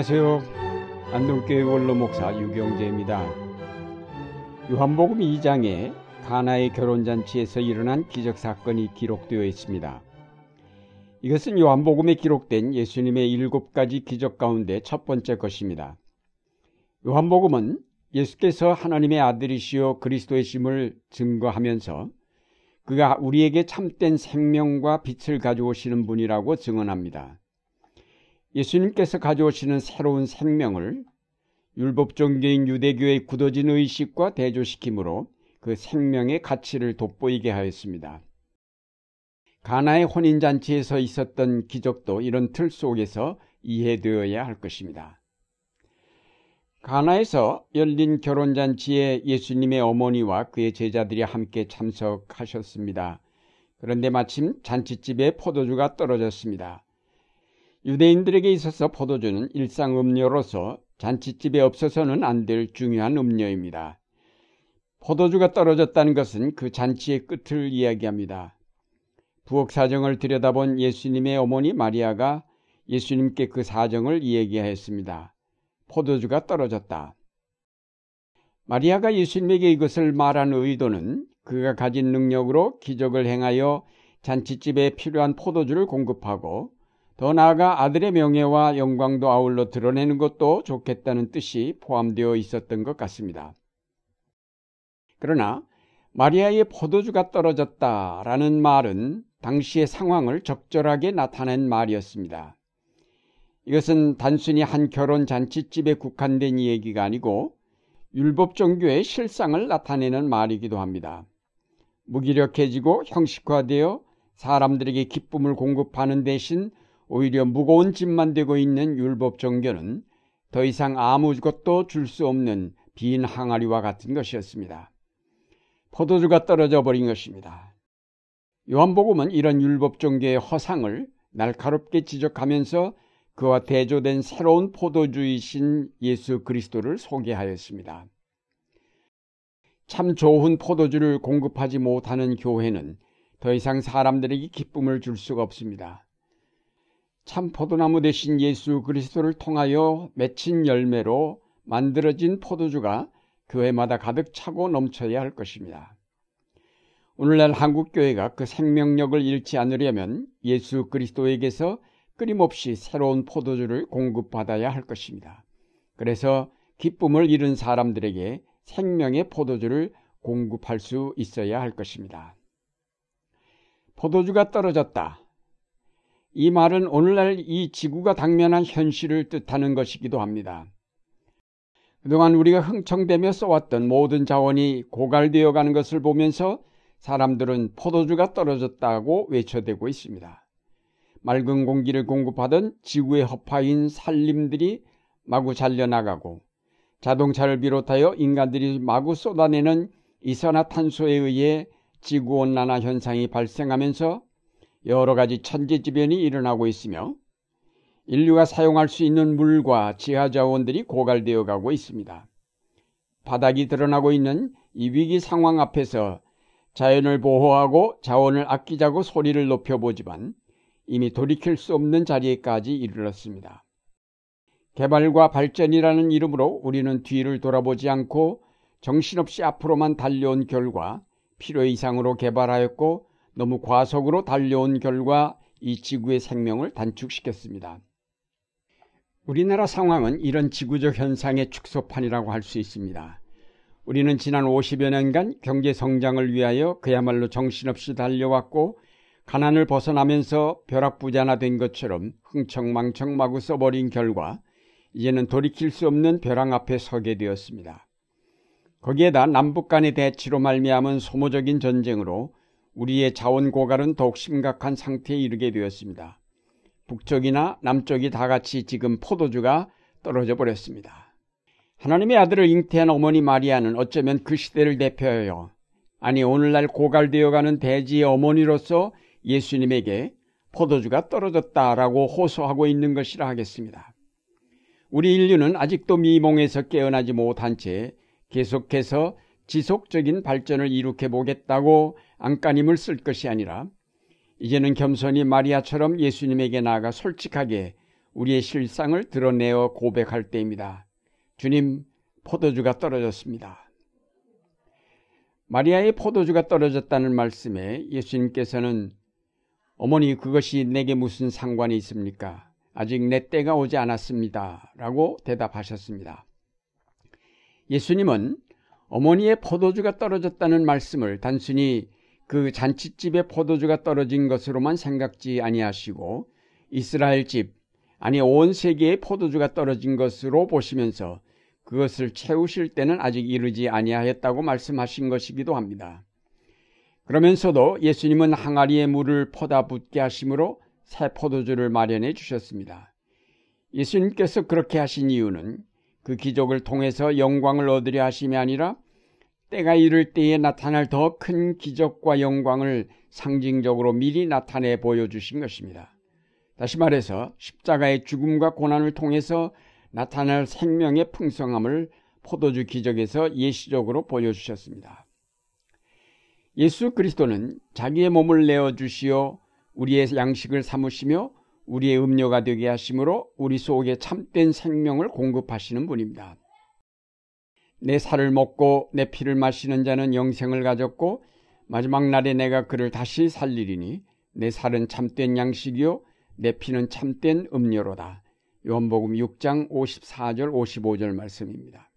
안녕하세요. 안동교회 원로 목사 유경재입니다. 요한복음 2장에 가나의 결혼잔치에서 일어난 기적 사건이 기록되어 있습니다. 이것은 요한복음에 기록된 예수님의 일곱 가지 기적 가운데 첫 번째 것입니다. 요한복음은 예수께서 하나님의 아들이시요 그리스도의 심을 증거하면서 그가 우리에게 참된 생명과 빛을 가져오시는 분이라고 증언합니다. 예수님께서 가져오시는 새로운 생명을 율법 종교인 유대교의 굳어진 의식과 대조시킴으로 그 생명의 가치를 돋보이게 하였습니다. 가나의 혼인 잔치에서 있었던 기적도 이런 틀 속에서 이해되어야 할 것입니다. 가나에서 열린 결혼 잔치에 예수님의 어머니와 그의 제자들이 함께 참석하셨습니다. 그런데 마침 잔치집에 포도주가 떨어졌습니다. 유대인들에게 있어서 포도주는 일상 음료로서 잔치집에 없어서는 안 될 중요한 음료입니다. 포도주가 떨어졌다는 것은 그 잔치의 끝을 이야기합니다. 부엌 사정을 들여다본 예수님의 어머니 마리아가 예수님께 그 사정을 이야기하였습니다. 포도주가 떨어졌다. 마리아가 예수님에게 이것을 말한 의도는 그가 가진 능력으로 기적을 행하여 잔치집에 필요한 포도주를 공급하고 더 나아가 아들의 명예와 영광도 아울러 드러내는 것도 좋겠다는 뜻이 포함되어 있었던 것 같습니다. 그러나 마리아의 포도주가 떨어졌다라는 말은 당시의 상황을 적절하게 나타낸 말이었습니다. 이것은 단순히 한 결혼 잔치집에 국한된 얘기가 아니고 율법 종교의 실상을 나타내는 말이기도 합니다. 무기력해지고 형식화되어 사람들에게 기쁨을 공급하는 대신 오히려 무거운 짐만 되고 있는 율법 종교는 더 이상 아무것도 줄 수 없는 빈 항아리와 같은 것이었습니다. 포도주가 떨어져 버린 것입니다. 요한복음은 이런 율법 종교의 허상을 날카롭게 지적하면서 그와 대조된 새로운 포도주이신 예수 그리스도를 소개하였습니다. 참 좋은 포도주를 공급하지 못하는 교회는 더 이상 사람들에게 기쁨을 줄 수가 없습니다. 참 포도나무 대신 예수 그리스도를 통하여 맺힌 열매로 만들어진 포도주가 교회마다 가득 차고 넘쳐야 할 것입니다. 오늘날 한국교회가 그 생명력을 잃지 않으려면 예수 그리스도에게서 끊임없이 새로운 포도주를 공급받아야 할 것입니다. 그래서 기쁨을 잃은 사람들에게 생명의 포도주를 공급할 수 있어야 할 것입니다. 포도주가 떨어졌다. 이 말은 오늘날 이 지구가 당면한 현실을 뜻하는 것이기도 합니다. 그동안 우리가 흥청대며 써왔던 모든 자원이 고갈되어 가는 것을 보면서 사람들은 포도주가 떨어졌다고 외쳐대고 있습니다. 맑은 공기를 공급하던 지구의 허파인 산림들이 마구 잘려나가고 자동차를 비롯하여 인간들이 마구 쏟아내는 이산화탄소에 의해 지구온난화 현상이 발생하면서 여러 가지 천재지변이 일어나고 있으며 인류가 사용할 수 있는 물과 지하 자원들이 고갈되어 가고 있습니다. 바닥이 드러나고 있는 이 위기 상황 앞에서 자연을 보호하고 자원을 아끼자고 소리를 높여보지만 이미 돌이킬 수 없는 자리에까지 이르렀습니다. 개발과 발전이라는 이름으로 우리는 뒤를 돌아보지 않고 정신없이 앞으로만 달려온 결과 필요 이상으로 개발하였고 너무 과속으로 달려온 결과 이 지구의 생명을 단축시켰습니다. 우리나라 상황은 이런 지구적 현상의 축소판이라고 할 수 있습니다. 우리는 지난 50여 년간 경제 성장을 위하여 그야말로 정신없이 달려왔고 가난을 벗어나면서 벼락부자나 된 것처럼 흥청망청 마구 써버린 결과 이제는 돌이킬 수 없는 벼랑 앞에 서게 되었습니다. 거기에다 남북 간의 대치로 말미암은 소모적인 전쟁으로 우리의 자원 고갈은 더욱 심각한 상태에 이르게 되었습니다. 북쪽이나 남쪽이 다 같이 지금 포도주가 떨어져 버렸습니다. 하나님의 아들을 잉태한 어머니 마리아는 어쩌면 그 시대를 대표하여 아니 오늘날 고갈되어가는 대지의 어머니로서 예수님에게 포도주가 떨어졌다라고 호소하고 있는 것이라 하겠습니다. 우리 인류는 아직도 미몽에서 깨어나지 못한 채 계속해서 지속적인 발전을 일으켜 보겠다고 안간힘을 쓸 것이 아니라 이제는 겸손히 마리아처럼 예수님에게 나아가 솔직하게 우리의 실상을 드러내어 고백할 때입니다. 주님, 포도주가 떨어졌습니다. 마리아의 포도주가 떨어졌다는 말씀에 예수님께서는 어머니 그것이 내게 무슨 상관이 있습니까? 아직 내 때가 오지 않았습니다. 라고 대답하셨습니다. 예수님은 어머니의 포도주가 떨어졌다는 말씀을 단순히 그 잔치집에 포도주가 떨어진 것으로만 생각지 아니하시고 이스라엘 집 아니 온 세계에 포도주가 떨어진 것으로 보시면서 그것을 채우실 때는 아직 이르지 아니하였다고 말씀하신 것이기도 합니다. 그러면서도 예수님은 항아리에 물을 퍼다 붓게 하심으로 새 포도주를 마련해 주셨습니다. 예수님께서 그렇게 하신 이유는 그 기적을 통해서 영광을 얻으려 하심이 아니라 때가 이를 때에 나타날 더 큰 기적과 영광을 상징적으로 미리 나타내 보여주신 것입니다. 다시 말해서 십자가의 죽음과 고난을 통해서 나타날 생명의 풍성함을 포도주 기적에서 예시적으로 보여주셨습니다. 예수 그리스도는 자기의 몸을 내어 주시어 우리의 양식을 삼으시며 우리의 음료가 되게 하심으로 우리 속에 참된 생명을 공급하시는 분입니다. 내 살을 먹고 내 피를 마시는 자는 영생을 가졌고 마지막 날에 내가 그를 다시 살리리니 내 살은 참된 양식이요 내 피는 참된 음료로다. 요한복음 6장 54절 55절 말씀입니다.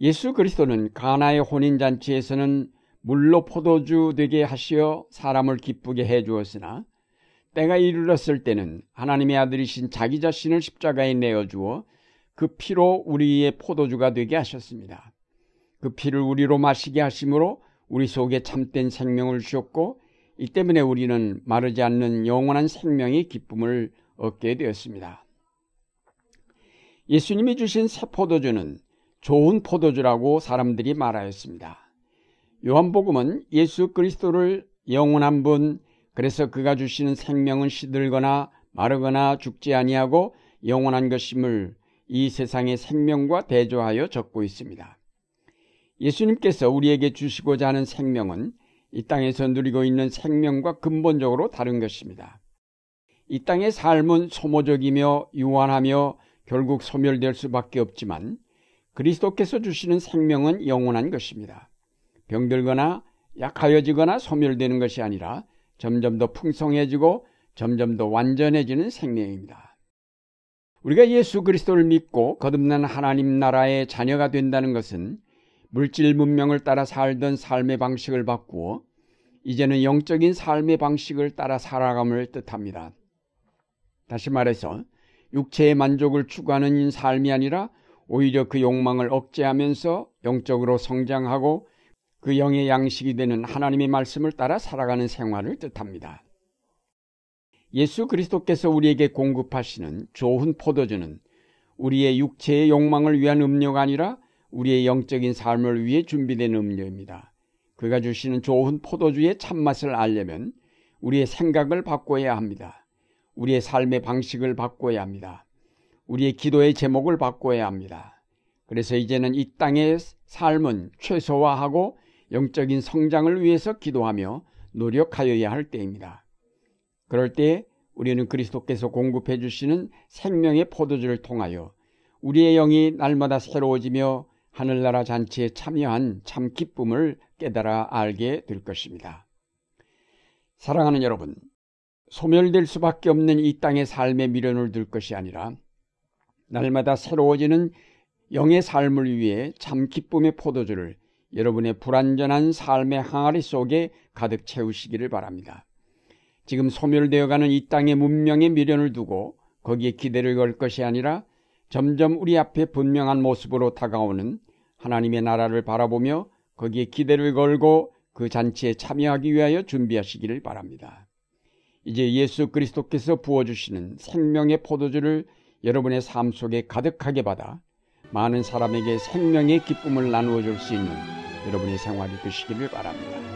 예수 그리스도는 가나의 혼인 잔치에서는 물로 포도주 되게 하시어 사람을 기쁘게 해 주었으나 때가 이르렀을 때는 하나님의 아들이신 자기 자신을 십자가에 내어 주어 그 피로 우리의 포도주가 되게 하셨습니다. 그 피를 우리로 마시게 하심으로 우리 속에 참된 생명을 주셨고 이 때문에 우리는 마르지 않는 영원한 생명의 기쁨을 얻게 되었습니다. 예수님이 주신 새 포도주는 좋은 포도주라고 사람들이 말하였습니다. 요한복음은 예수 그리스도를 영원한 분, 그래서 그가 주시는 생명은 시들거나 마르거나 죽지 아니하고 영원한 것임을 이 세상의 생명과 대조하여 적고 있습니다. 예수님께서 우리에게 주시고자 하는 생명은 이 땅에서 누리고 있는 생명과 근본적으로 다른 것입니다. 이 땅의 삶은 소모적이며 유한하며 결국 소멸될 수밖에 없지만 그리스도께서 주시는 생명은 영원한 것입니다. 병들거나 약하여지거나 소멸되는 것이 아니라 점점 더 풍성해지고 점점 더 완전해지는 생명입니다. 우리가 예수 그리스도를 믿고 거듭난 하나님 나라의 자녀가 된다는 것은 물질 문명을 따라 살던 삶의 방식을 바꾸어 이제는 영적인 삶의 방식을 따라 살아감을 뜻합니다. 다시 말해서 육체의 만족을 추구하는 삶이 아니라 오히려 그 욕망을 억제하면서 영적으로 성장하고 그 영의 양식이 되는 하나님의 말씀을 따라 살아가는 생활을 뜻합니다. 예수 그리스도께서 우리에게 공급하시는 좋은 포도주는 우리의 육체의 욕망을 위한 음료가 아니라 우리의 영적인 삶을 위해 준비된 음료입니다. 그가 주시는 좋은 포도주의 참맛을 알려면 우리의 생각을 바꿔야 합니다. 우리의 삶의 방식을 바꿔야 합니다. 우리의 기도의 제목을 바꿔야 합니다. 그래서 이제는 이 땅의 삶은 최소화하고 영적인 성장을 위해서 기도하며 노력하여야 할 때입니다. 그럴 때 우리는 그리스도께서 공급해 주시는 생명의 포도주를 통하여 우리의 영이 날마다 새로워지며 하늘나라 잔치에 참여한 참 기쁨을 깨달아 알게 될 것입니다. 사랑하는 여러분, 소멸될 수밖에 없는 이 땅의 삶에 미련을 둘 것이 아니라 날마다 새로워지는 영의 삶을 위해 참 기쁨의 포도주를 여러분의 불완전한 삶의 항아리 속에 가득 채우시기를 바랍니다. 지금 소멸되어가는 이 땅의 문명에 미련을 두고 거기에 기대를 걸 것이 아니라 점점 우리 앞에 분명한 모습으로 다가오는 하나님의 나라를 바라보며 거기에 기대를 걸고 그 잔치에 참여하기 위하여 준비하시기를 바랍니다. 이제 예수 그리스도께서 부어주시는 생명의 포도주를 여러분의 삶 속에 가득하게 받아 많은 사람에게 생명의 기쁨을 나누어 줄 수 있는 여러분의 생활이 되시기를 바랍니다.